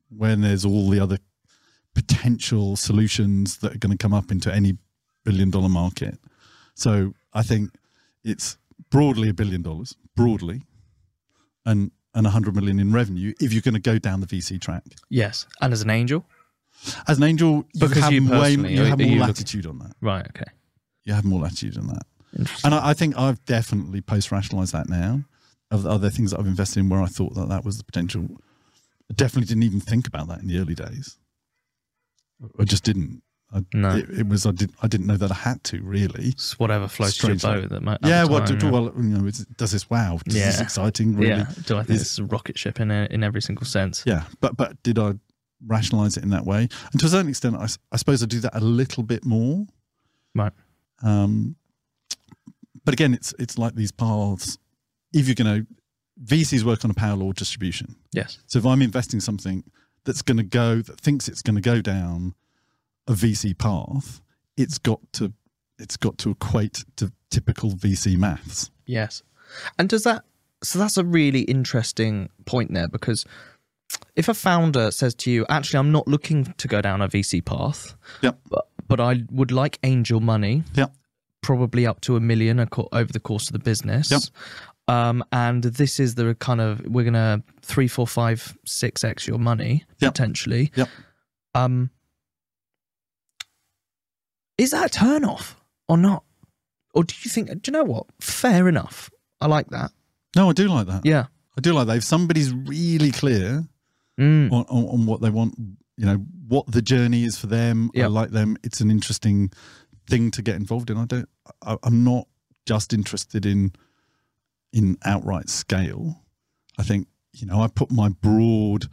when there's all the other potential solutions that are going to come up into any billion dollar market? So I think it's broadly a billion dollars, broadly, and and 100 million in revenue if you're going to go down the VC track. Yes. And as an angel? As an angel, you Because have you way personally, you are- have are more you looking- latitude on that. Right, okay. You have more latitude on that. Interesting. And I, I think I've definitely post rationalized that now. Of the other things that I've invested in where I thought that that was the potential. I definitely didn't even think about that in the early days. I just didn't. I, No. it, it was I did I didn't know that I had to really. It's whatever floats your boat. That might, yeah, at what do, yeah. well, you know, does this wow? Is this Yeah. exciting? Really? Yeah. Do I think it's a rocket ship in a, in every single sense? Yeah, but but did I rationalize it in that way? And to a certain extent, I, I suppose I do that a little bit more. Right. Um, but again, it's it's like these paths. If you're going to, VCs work on a power law distribution. Yes. So if I'm investing something that's going to go, that thinks it's going to go down a VC path, it's got to it's got to equate to typical VC maths. Yes. And does that so that's a really interesting point there because if a founder says to you, actually I'm not looking to go down a VC path, Yep. but but I would like angel money, Yep. probably up to a million over the course of the business. Yep. Um, and this is the kind of we're gonna three, four, five, six x your money Yep. potentially. Yep. Um, is that a turn off or not? Or do you think? Do you know what? Fair enough. I like that. No, I do like that. Yeah. I do like that. If somebody's really clear Mm. on, on, on what they want, you know, what the journey is for them, I like them. It's an interesting thing to get involved in. I don't. I, I'm not just interested in in outright scale. I think you know I put my broad.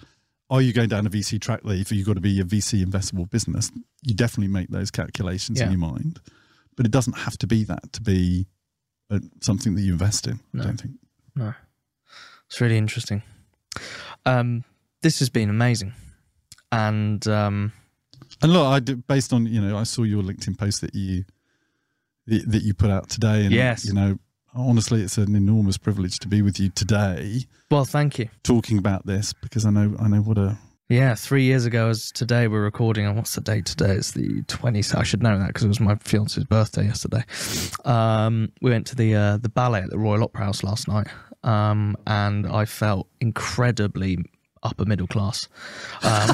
Are you going down a VC track leaf? Are you've got to be a VC investable business? You definitely make those calculations in your mind, but it doesn't have to be that to be uh, something that you invest in. No. I don't think. No. It's really interesting. Um, this has been amazing. And um, And look, I did, based on you know, I saw your LinkedIn post that you that that you put out today, and Yes. you know, honestly, it's an enormous privilege to be with you today, well, thank you. talking about this because I know I know what a Yeah, three years ago, as today we're recording, and what's the date today? It's the 20th. I should know that because it was my fiance's birthday yesterday. Um, we went to the uh, the ballet at the Royal Opera House last night, um, and I felt incredibly upper middle class. Um,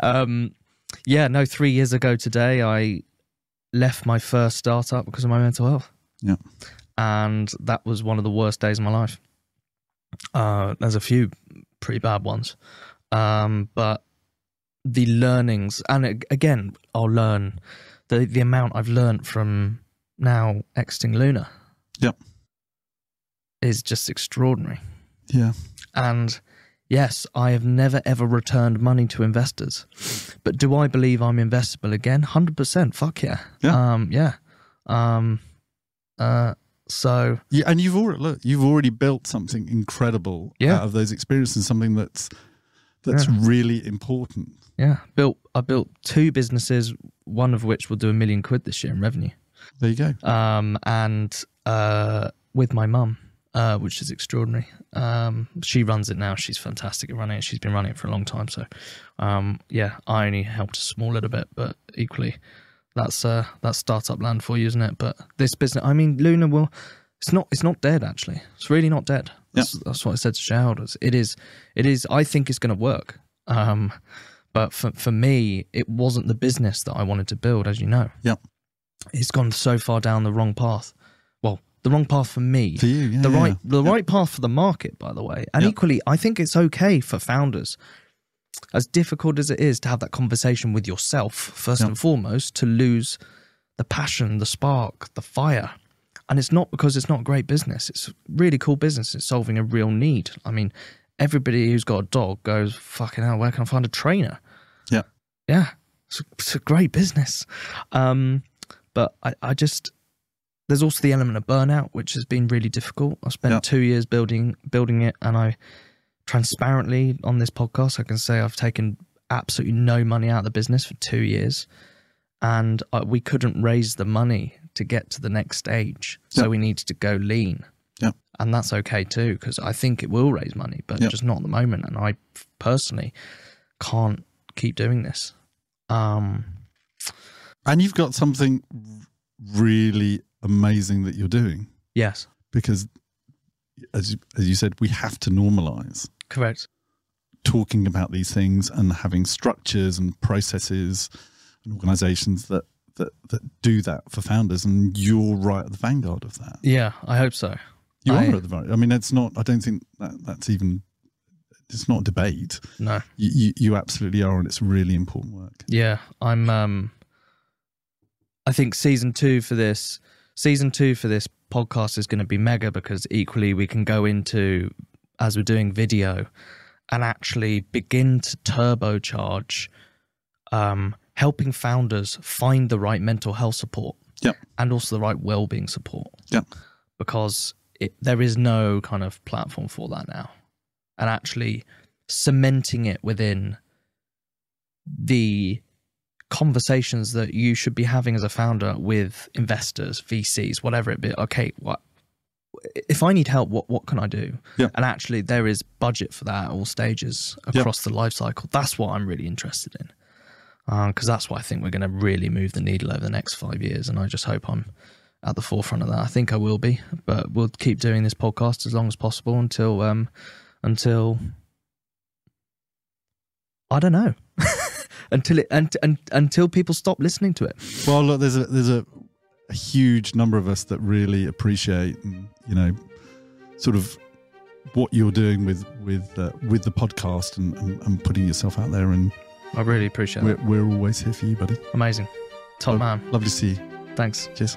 um, yeah, no, three years ago today, I left my first startup because of my mental health. Yeah. And that was one of the worst days of my life. Uh, there's a few pretty bad ones. Um, but the learnings, and ag- again, I'll learn the, the amount I've learned from now exiting Luna. Yep. Is just extraordinary. yeah. And yes, I have never ever returned money to investors. But do I believe I'm investable again? 100%. Fuck yeah. Yeah. Um, yeah. Um, uh, so Yeah, and you've already look, you've already built something incredible Yeah. out of those experiences, something that's that's Yeah. really important. yeah, built, I built two businesses, one of which will do a million quid this year in revenue. There you go. um, and uh, with my mum, uh, which is extraordinary. Um, she runs it now. She's fantastic at running it. She's been running it for a long time. So, um, yeah, I only helped a small little bit, but equally, that's uh, that's startup land for you, isn't it? But this business, I mean, Luna will. It's not. It's not dead. Actually, it's really not dead. That's, that's what I said to shareholders. It is. It is. I think it's going to work. Um, but for for me, it wasn't the business that I wanted to build, as you know Yep. it's gone so far down the wrong path. Well, the wrong path for me. For you, yeah, the yeah, right yeah. the Yeah. right path for the market, by the way. And Yeah. equally, I think it's okay for founders, as difficult as it is to have that conversation with yourself, first Yeah. and foremost, to lose the passion, the spark, the fire. And it's not because it's not great business. It's really cool business. It's solving a real need. I mean, everybody who's got a dog goes, fucking hell, where can I find a trainer? Yeah. Yeah. It's a, it's a great business. Um, but I, I just there's also the element of burnout, which has been really difficult. I spent two years building building it, and I transparently on this podcast I can say I've taken absolutely no money out of the business for two years, and uh, we couldn't raise the money to get to the next stage, so Yeah. we needed to go lean. Yeah. and that's okay too because I think it will raise money, but Yeah. just not at the moment. And I personally can't keep doing this. Um, And you've got something really amazing that you're doing yes, because, as you, as you said, we have to normalize correct. talking about these things and having structures and processes and organizations that that that do that for founders and you're right at the vanguard of that Yeah, I hope so. you I- are at the vanguard i mean it's not i don't think that that's even it's not a debate No, you, you you absolutely are and it's really important work yeah, I'm. Um, I think season two for this season two for this podcast is going to be mega because equally we can go into as we're doing video and actually begin to turbocharge um, helping founders find the right mental health support Yep. and also the right well-being support Yep. because it, there is no kind of platform for that now and actually cementing it within the conversations that you should be having as a founder with investors, VCs, whatever it be. Okay, what if I need help? What what can I do? Yeah. And actually, there is budget for that at all stages Yeah. across the life cycle. That's what I'm really interested in. because that's what I think we're going to really move the needle over the next five years. And I just hope I'm at the forefront of that. I think I will be, but we'll keep doing this podcast as long as possible until um, until I don't know until it and, and until people stop listening to it. Well, look, there's a there's a, a huge number of us that really appreciate, and, you know, sort of what you're doing with with uh, with the podcast and, and, and putting yourself out there. And I really appreciate we're, it. we're always here for you, buddy. Amazing, top Lo- man. Lovely to see you. Thanks. Cheers.